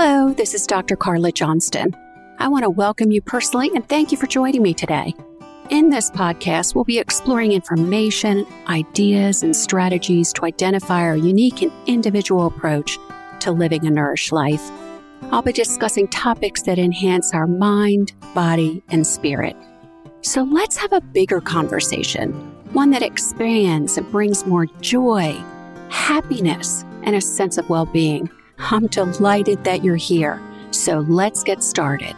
Hello, this is Dr. Carla Johnston. I want to welcome you personally and thank you for joining me today. In this podcast, we'll be exploring information, ideas, and strategies to identify our unique and individual approach to living a nourished life. I'll be discussing topics that enhance our mind, body, and spirit. So let's have a bigger conversation, one that expands and brings more joy, happiness, and a sense of well being. I'm delighted that you're here. So let's get started.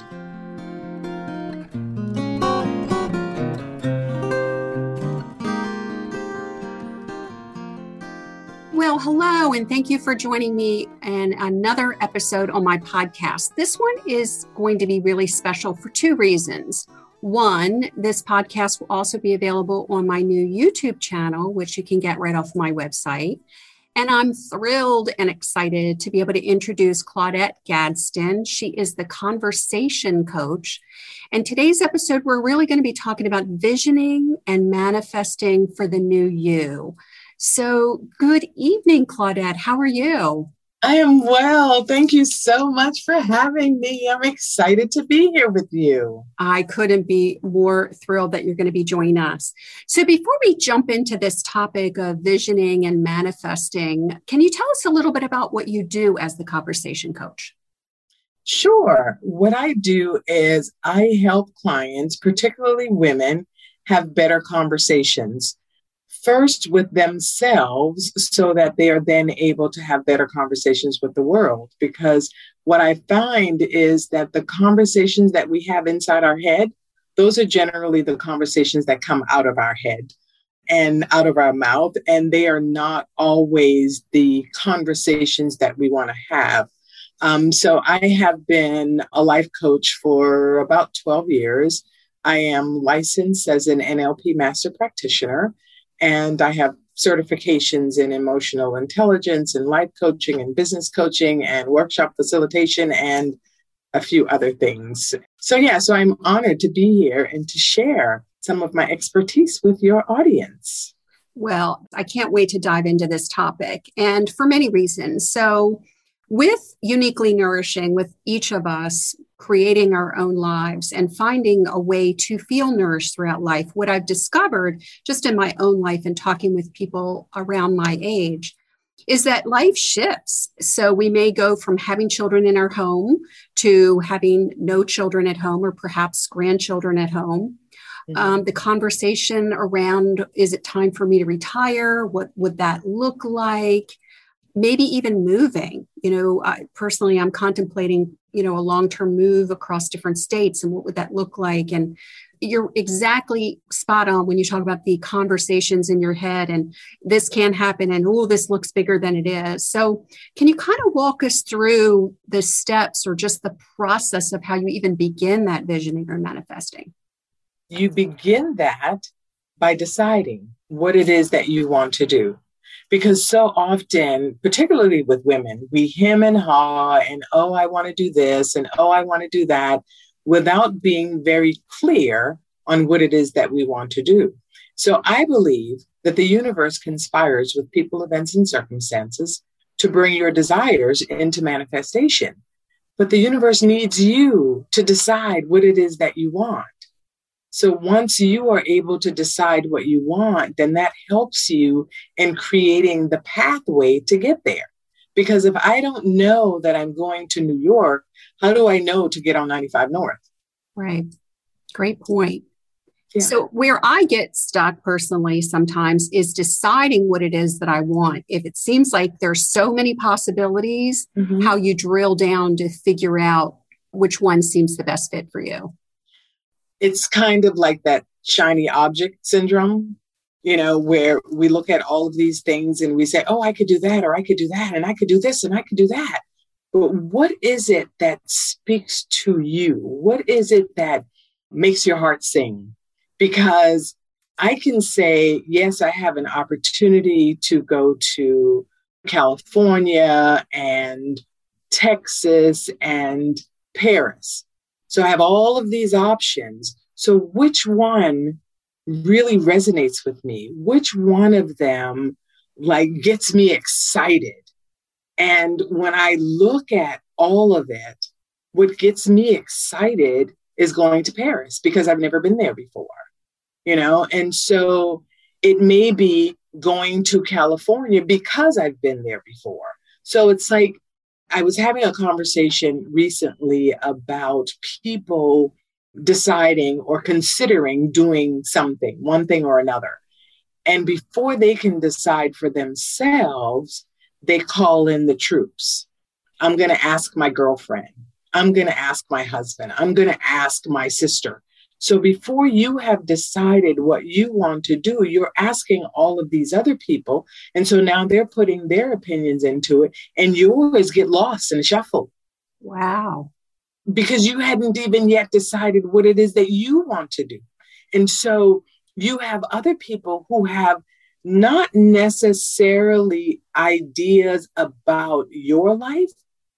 Well, hello, and thank you for joining me in another episode on my podcast. This one is going to be really special for two reasons. One, this podcast will also be available on my new YouTube channel, which you can get right off my website. And I'm thrilled and excited to be able to introduce Claudette Gadsden. She is the conversation coach. And today's episode, we're really going to be talking about visioning and manifesting for the new you. So, good evening, Claudette. How are you? I am well. Thank you so much for having me. I'm excited to be here with you. I couldn't be more thrilled that you're going to be joining us. So, before we jump into this topic of visioning and manifesting, can you tell us a little bit about what you do as the conversation coach? Sure. What I do is I help clients, particularly women, have better conversations first with themselves so that they are then able to have better conversations with the world. Because what I find is that the conversations that we have inside our head, those are generally the conversations that come out of our head and out of our mouth. And they are not always the conversations that we want to have. Um, so I have been a life coach for about 12 years. I am licensed as an NLP master practitioner. And I have certifications in emotional intelligence and life coaching and business coaching and workshop facilitation and a few other things. So, yeah, so I'm honored to be here and to share some of my expertise with your audience. Well, I can't wait to dive into this topic and for many reasons. So, with uniquely nourishing, with each of us creating our own lives and finding a way to feel nourished throughout life, what I've discovered just in my own life and talking with people around my age is that life shifts. So we may go from having children in our home to having no children at home or perhaps grandchildren at home. Mm-hmm. Um, the conversation around is it time for me to retire? What would that look like? maybe even moving you know I, personally i'm contemplating you know a long-term move across different states and what would that look like? And you're exactly spot on when you talk about the conversations in your head and this can happen and oh this looks bigger than it is. So can you kind of walk us through the steps or just the process of how you even begin that visioning or manifesting? You begin that by deciding what it is that you want to do because so often, particularly with women, we hem and haw and, oh, I want to do this and, oh, I want to do that without being very clear on what it is that we want to do. So I believe that the universe conspires with people, events, and circumstances to bring your desires into manifestation. But the universe needs you to decide what it is that you want. So once you are able to decide what you want, then that helps you in creating the pathway to get there. Because if I don't know that I'm going to New York, how do I know to get on 95 North? Right. Great point. Yeah. So, where I get stuck personally sometimes is deciding what it is that I want. If it seems like there's so many possibilities, mm-hmm. how you drill down to figure out which one seems the best fit for you it's kind of like that shiny object syndrome, you know, where we look at all of these things and we say, oh, I could do that, or I could do that, and I could do this, and I could do that. But what is it that speaks to you? What is it that makes your heart sing? Because I can say, yes, I have an opportunity to go to California and Texas and Paris. So I have all of these options. So which one really resonates with me? Which one of them like gets me excited? And when I look at all of it, what gets me excited is going to Paris because I've never been there before, you know? And so it may be going to California because I've been there before. So it's like I was having a conversation recently about people deciding or considering doing something, one thing or another. And before they can decide for themselves, they call in the troops. I'm going to ask my girlfriend. I'm going to ask my husband. I'm going to ask my sister. So before you have decided what you want to do, you're asking all of these other people. And so now they're putting their opinions into it, and yours get lost and shuffled. Wow. Because you hadn't even yet decided what it is that you want to do. And so you have other people who have not necessarily ideas about your life,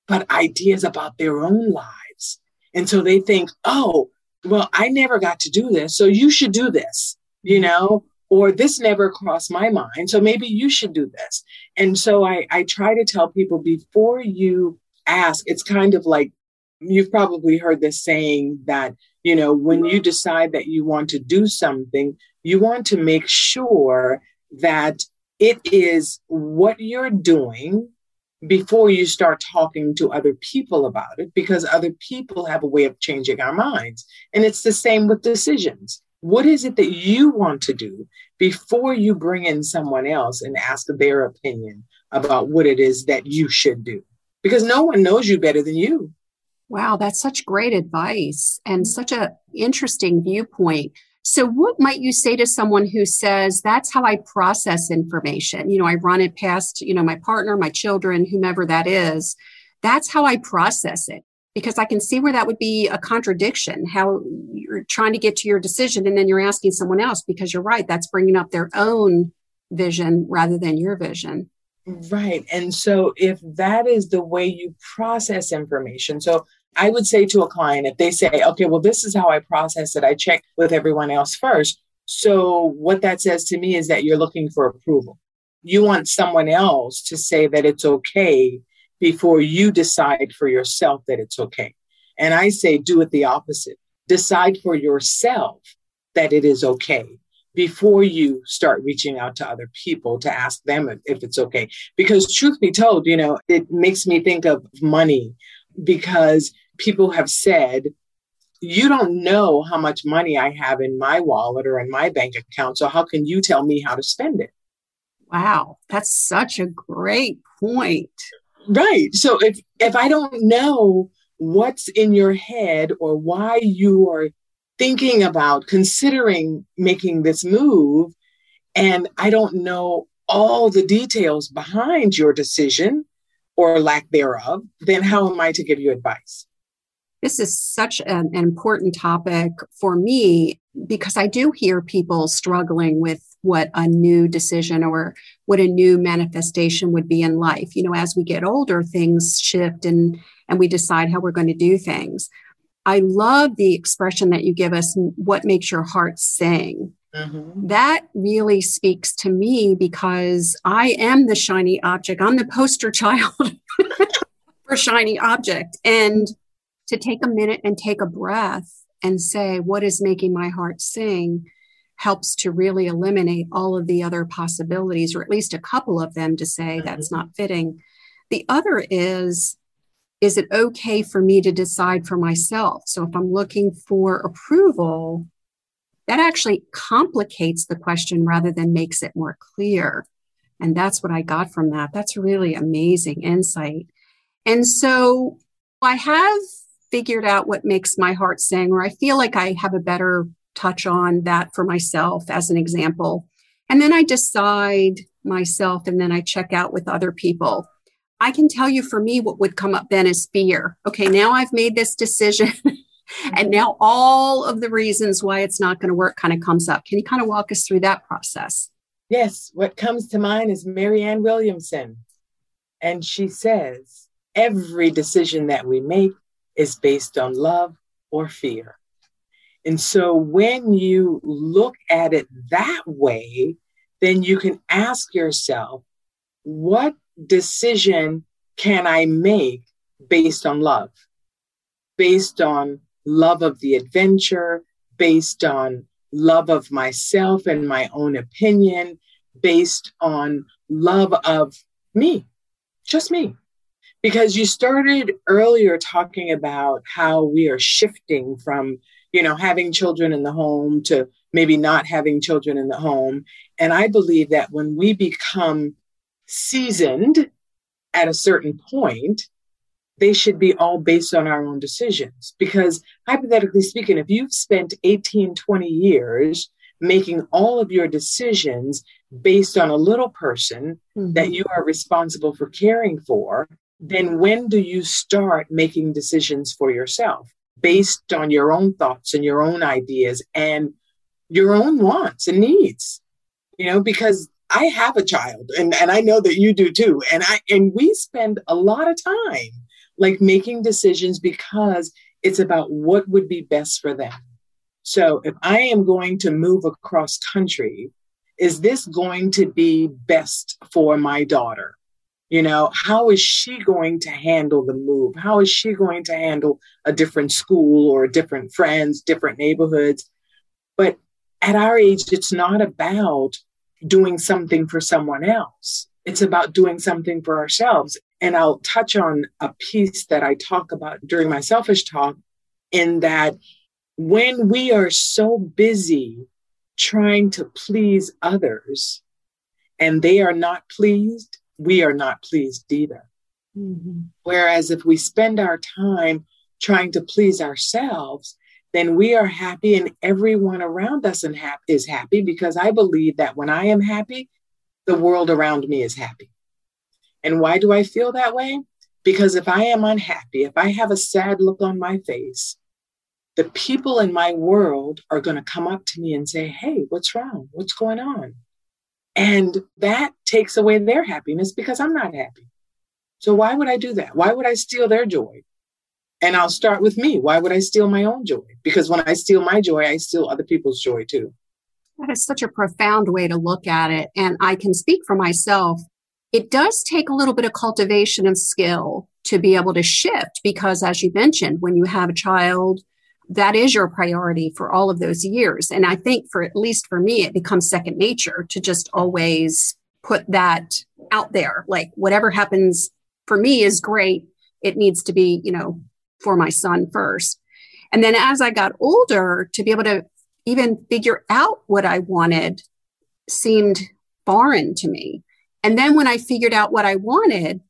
but ideas about their own lives. And so they think, oh, well, I never got to do this, so you should do this, you mm-hmm. know, or this never crossed my mind, so maybe you should do this. And so I, I try to tell people before you ask, it's kind of like you've probably heard this saying that, you know, when you mm-hmm. decide that you want to do something, you want to make sure that it is what you're doing before you start talking to other people about it because other people have a way of changing our minds. And it's the same with decisions. What is it that you want to do before you bring in someone else and ask their opinion about what it is that you should do? Because no one knows you better than you. Wow, that's such great advice and mm-hmm. such a interesting viewpoint. So, what might you say to someone who says, that's how I process information? You know, I run it past, you know, my partner, my children, whomever that is. That's how I process it because I can see where that would be a contradiction, how you're trying to get to your decision and then you're asking someone else because you're right, that's bringing up their own vision rather than your vision. Right. And so, if that is the way you process information, so I would say to a client, if they say, okay, well, this is how I process it, I check with everyone else first. So, what that says to me is that you're looking for approval. You want someone else to say that it's okay before you decide for yourself that it's okay. And I say, do it the opposite. Decide for yourself that it is okay before you start reaching out to other people to ask them if, if, it's okay. Because, truth be told, you know, it makes me think of money because people have said, you don't know how much money I have in my wallet or in my bank account. So how can you tell me how to spend it? Wow, that's such a great point. Right. So if if I don't know what's in your head or why you are thinking about considering making this move and I don't know all the details behind your decision or lack thereof, then how am I to give you advice? This is such an, an important topic for me because I do hear people struggling with what a new decision or what a new manifestation would be in life. You know, as we get older, things shift and and we decide how we're going to do things. I love the expression that you give us, what makes your heart sing. Mm-hmm. That really speaks to me because I am the shiny object. I'm the poster child for shiny object. And to take a minute and take a breath and say, what is making my heart sing helps to really eliminate all of the other possibilities, or at least a couple of them to say mm-hmm. that's not fitting. The other is, is it okay for me to decide for myself? So if I'm looking for approval, that actually complicates the question rather than makes it more clear. And that's what I got from that. That's really amazing insight. And so I have figured out what makes my heart sing, or I feel like I have a better touch on that for myself as an example. And then I decide myself and then I check out with other people. I can tell you for me, what would come up then is fear. Okay, now I've made this decision. and mm-hmm. now all of the reasons why it's not going to work kind of comes up. Can you kind of walk us through that process? Yes, what comes to mind is Marianne Williamson. And she says, every decision that we make is based on love or fear. And so when you look at it that way, then you can ask yourself, what decision can I make based on love, based on love of the adventure, based on love of myself and my own opinion, based on love of me, just me. Because you started earlier talking about how we are shifting from, you know, having children in the home to maybe not having children in the home. And I believe that when we become seasoned at a certain point, they should be all based on our own decisions. Because hypothetically speaking, if you've spent 18, 20 years making all of your decisions based on a little person mm-hmm. that you are responsible for caring for, then when do you start making decisions for yourself based on your own thoughts and your own ideas and your own wants and needs? You know, because I have a child and, and I know that you do too. And I and we spend a lot of time like making decisions because it's about what would be best for them. So if I am going to move across country, is this going to be best for my daughter? You know, how is she going to handle the move? How is she going to handle a different school or different friends, different neighborhoods? But at our age, it's not about doing something for someone else. It's about doing something for ourselves. And I'll touch on a piece that I talk about during my selfish talk in that when we are so busy trying to please others and they are not pleased, we are not pleased either. Mm-hmm. Whereas if we spend our time trying to please ourselves, then we are happy and everyone around us is happy because I believe that when I am happy, the world around me is happy. And why do I feel that way? Because if I am unhappy, if I have a sad look on my face, the people in my world are going to come up to me and say, Hey, what's wrong? What's going on? And that takes away their happiness because I'm not happy. So why would I do that? Why would I steal their joy? And I'll start with me. Why would I steal my own joy? Because when I steal my joy, I steal other people's joy too. That is such a profound way to look at it. And I can speak for myself. It does take a little bit of cultivation of skill to be able to shift because, as you mentioned, when you have a child, that is your priority for all of those years. And I think for at least for me, it becomes second nature to just always put that out there. Like whatever happens for me is great. It needs to be, you know, for my son first. And then as I got older, to be able to even figure out what I wanted seemed foreign to me. And then when I figured out what I wanted,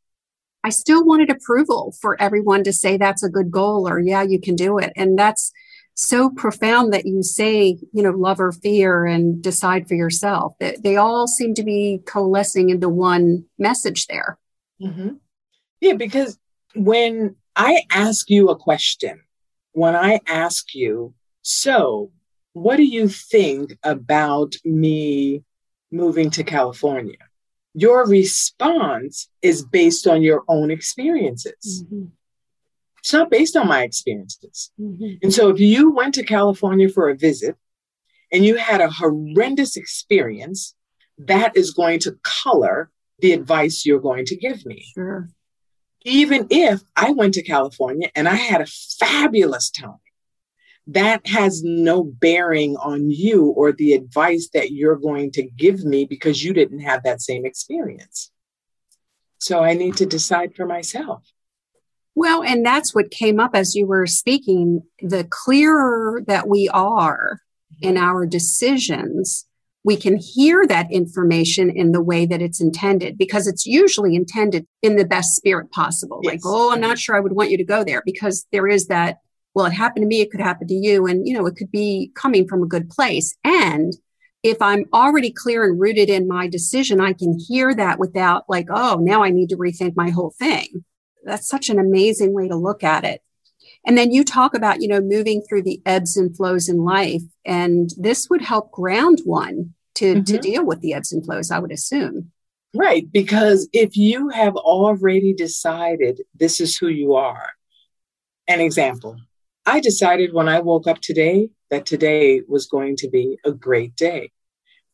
I still wanted approval for everyone to say that's a good goal or yeah, you can do it. And that's so profound that you say, you know, love or fear and decide for yourself. They, all seem to be coalescing into one message there. Mm-hmm. Yeah, because when I ask you a question, when I ask you, so what do you think about me moving to California? Your response is based on your own experiences. Mm-hmm. It's not based on my experiences. Mm-hmm. And so if you went to California for a visit and you had a horrendous experience, that is going to color the advice you're going to give me. Sure even if I went to California and I had a fabulous time, that has no bearing on you or the advice that you're going to give me because you didn't have that same experience. So I need to decide for myself. Well, and that's what came up as you were speaking. The clearer that we are mm-hmm. in our decisions, we can hear that information in the way that it's intended because it's usually intended in the best spirit possible. Yes. Like, oh, I'm not sure I would want you to go there because there is that, well, it happened to me, it could happen to you. And, you know, it could be coming from a good place. And if I'm already clear and rooted in my decision, I can hear that without like, oh, now I need to rethink my whole thing. That's such an amazing way to look at it. And then you talk about, you know, moving through the ebbs and flows in life. And this would help ground one to, mm-hmm. to deal with the ebbs and flows, I would assume. Right. Because if you have already decided this is who you are, an example, I decided when I woke up today that today was going to be a great day.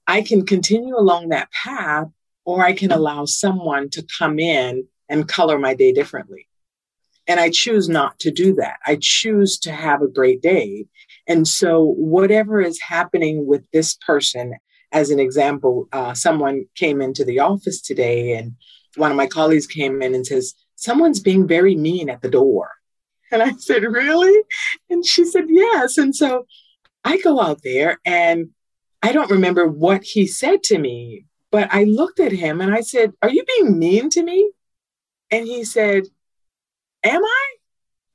I can continue along that path, or I can allow someone to come in and color my day differently. And I choose not to do that. I choose to have a great day. And so, whatever is happening with this person, as an example, uh, someone came into the office today, and one of my colleagues came in and says, Someone's being very mean at the door. And I said, Really? And she said, Yes. And so I go out there and I don't remember what he said to me, but I looked at him and I said, Are you being mean to me? And he said, Am I?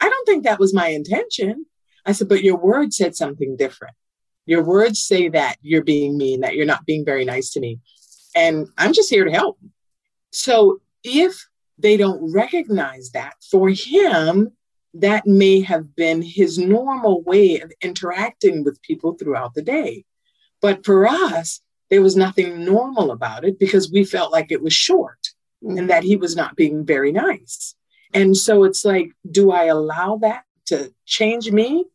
I don't think that was my intention. I said, But your words said something different. Your words say that you're being mean, that you're not being very nice to me. And I'm just here to help. So if they don't recognize that for him, that may have been his normal way of interacting with people throughout the day. But for us, there was nothing normal about it because we felt like it was short mm-hmm. and that he was not being very nice. And so it's like, do I allow that to change me?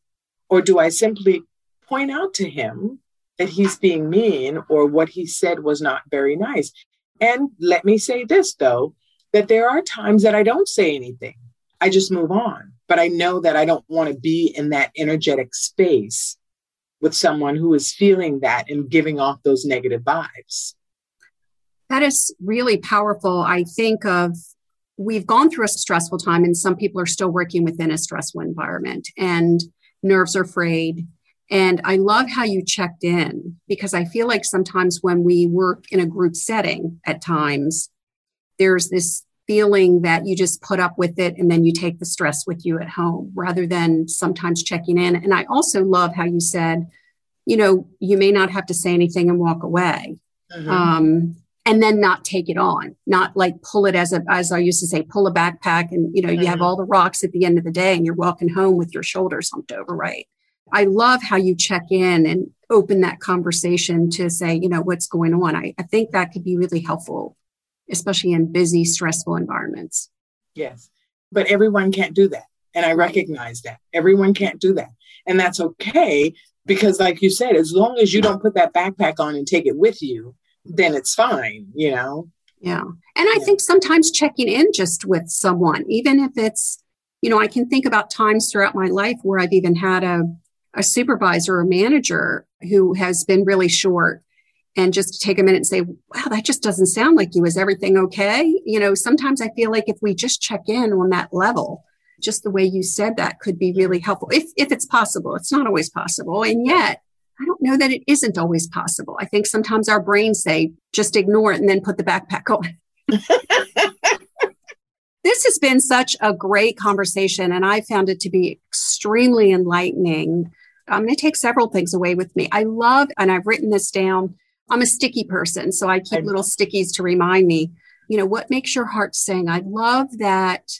Or do I simply point out to him that he's being mean or what he said was not very nice? And let me say this, though, that there are times that I don't say anything. I just move on. But I know that I don't want to be in that energetic space with someone who is feeling that and giving off those negative vibes. That is really powerful. I think of we've gone through a stressful time, and some people are still working within a stressful environment, and nerves are frayed. And I love how you checked in because I feel like sometimes when we work in a group setting at times, there's this feeling that you just put up with it and then you take the stress with you at home rather than sometimes checking in. And I also love how you said, you know, you may not have to say anything and walk away. Mm-hmm. Um, and then not take it on, not like pull it as a, as I used to say, pull a backpack and, you know, mm-hmm. you have mm-hmm. all the rocks at the end of the day and you're walking home with your shoulders humped over, right? I love how you check in and open that conversation to say, you know, what's going on. I, I think that could be really helpful especially in busy, stressful environments. Yes, but everyone can't do that. And I recognize that. Everyone can't do that. And that's okay because, like you said, as long as you don't put that backpack on and take it with you, then it's fine, you know? Yeah. And I yeah. think sometimes checking in just with someone, even if it's, you know, I can think about times throughout my life where I've even had a, a supervisor or manager who has been really short and just take a minute and say, wow, that just doesn't sound like you. Is everything okay? You know, sometimes I feel like if we just check in on that level, just the way you said that could be really helpful if, if it's possible. It's not always possible. And yet, I don't know that it isn't always possible. I think sometimes our brains say, just ignore it and then put the backpack on. this has been such a great conversation, and I found it to be extremely enlightening. Um, I'm going to take several things away with me. I love, and I've written this down I'm a sticky person, so I keep little stickies to remind me, you know, what makes your heart sing? I love that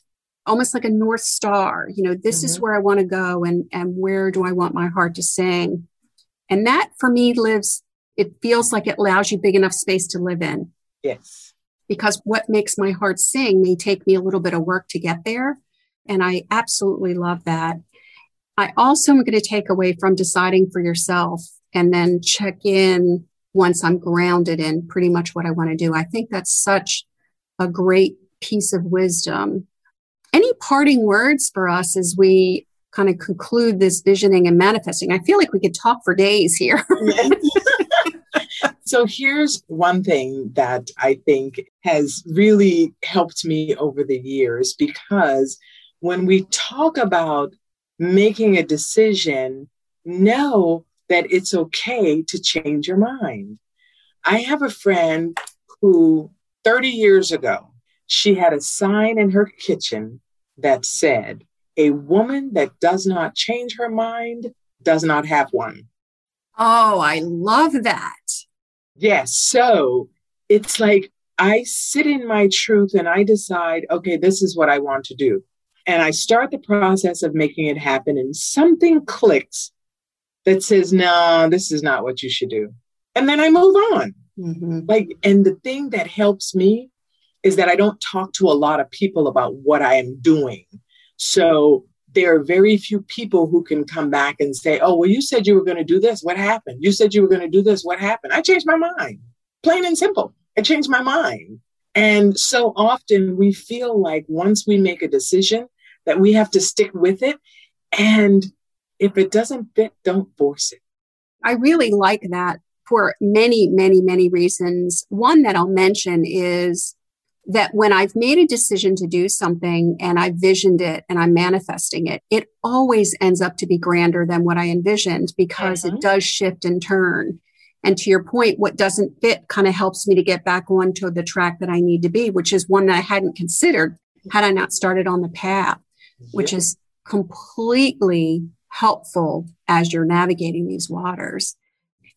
almost like a north star, you know, this mm-hmm. is where I want to go and and where do I want my heart to sing? And that for me lives it feels like it allows you big enough space to live in. Yes. Because what makes my heart sing may take me a little bit of work to get there. And I absolutely love that. I also am going to take away from deciding for yourself and then check in once I'm grounded in pretty much what I want to do. I think that's such a great piece of wisdom. Any parting words for us as we kind of conclude this visioning and manifesting? I feel like we could talk for days here. so here's one thing that I think has really helped me over the years because when we talk about making a decision, know that it's okay to change your mind. I have a friend who 30 years ago, she had a sign in her kitchen that said, A woman that does not change her mind does not have one. Oh, I love that. Yes. So it's like I sit in my truth and I decide, okay, this is what I want to do. And I start the process of making it happen, and something clicks that says, no, this is not what you should do. And then I move on. Mm-hmm. Like, and the thing that helps me is that I don't talk to a lot of people about what I am doing. So there are very few people who can come back and say, oh, well, you said you were going to do this. What happened? You said you were going to do this. What happened? I changed my mind. Plain and simple. I changed my mind. And so often we feel like once we make a decision, that we have to stick with it. And if it doesn't fit, don't force it. I really like that for many, many, many reasons. One that I'll mention is that when I've made a decision to do something and I've visioned it and I'm manifesting it, it always ends up to be grander than what I envisioned because mm-hmm. it does shift and turn. And to your point, what doesn't fit kind of helps me to get back onto the track that I need to be, which is one that I hadn't considered had I not started on the path, which is completely helpful as you're navigating these waters.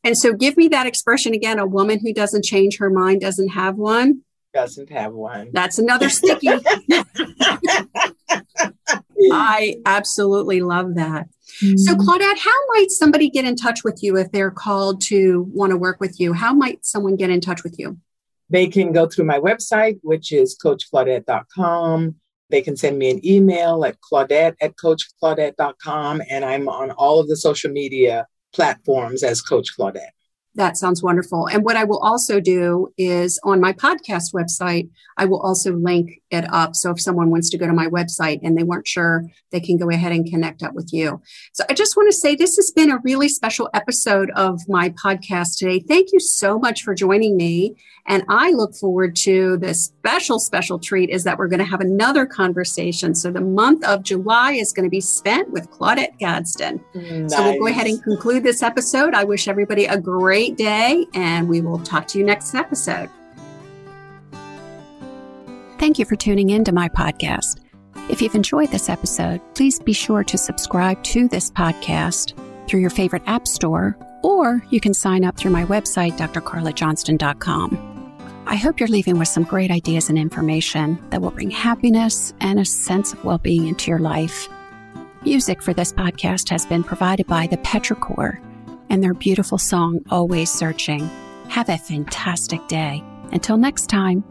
And so give me that expression again. A woman who doesn't change her mind doesn't have one. Doesn't have one. That's another sticky. I absolutely love that. Mm-hmm. So, Claudette, how might somebody get in touch with you if they're called to want to work with you? How might someone get in touch with you? They can go through my website, which is coachclaudette.com. They can send me an email at claudette at coachclaudette.com. And I'm on all of the social media platforms as Coach Claudette. That sounds wonderful. And what I will also do is on my podcast website, I will also link it up. So if someone wants to go to my website and they weren't sure, they can go ahead and connect up with you. So I just want to say this has been a really special episode of my podcast today. Thank you so much for joining me. And I look forward to the special, special treat is that we're going to have another conversation. So the month of July is going to be spent with Claudette Gadsden. Nice. So we'll go ahead and conclude this episode. I wish everybody a great day and we will talk to you next episode. Thank you for tuning in to my podcast. If you've enjoyed this episode, please be sure to subscribe to this podcast through your favorite app store, or you can sign up through my website, drcarlajohnston.com. I hope you're leaving with some great ideas and information that will bring happiness and a sense of well being into your life. Music for this podcast has been provided by the Petrichor and their beautiful song, Always Searching. Have a fantastic day. Until next time.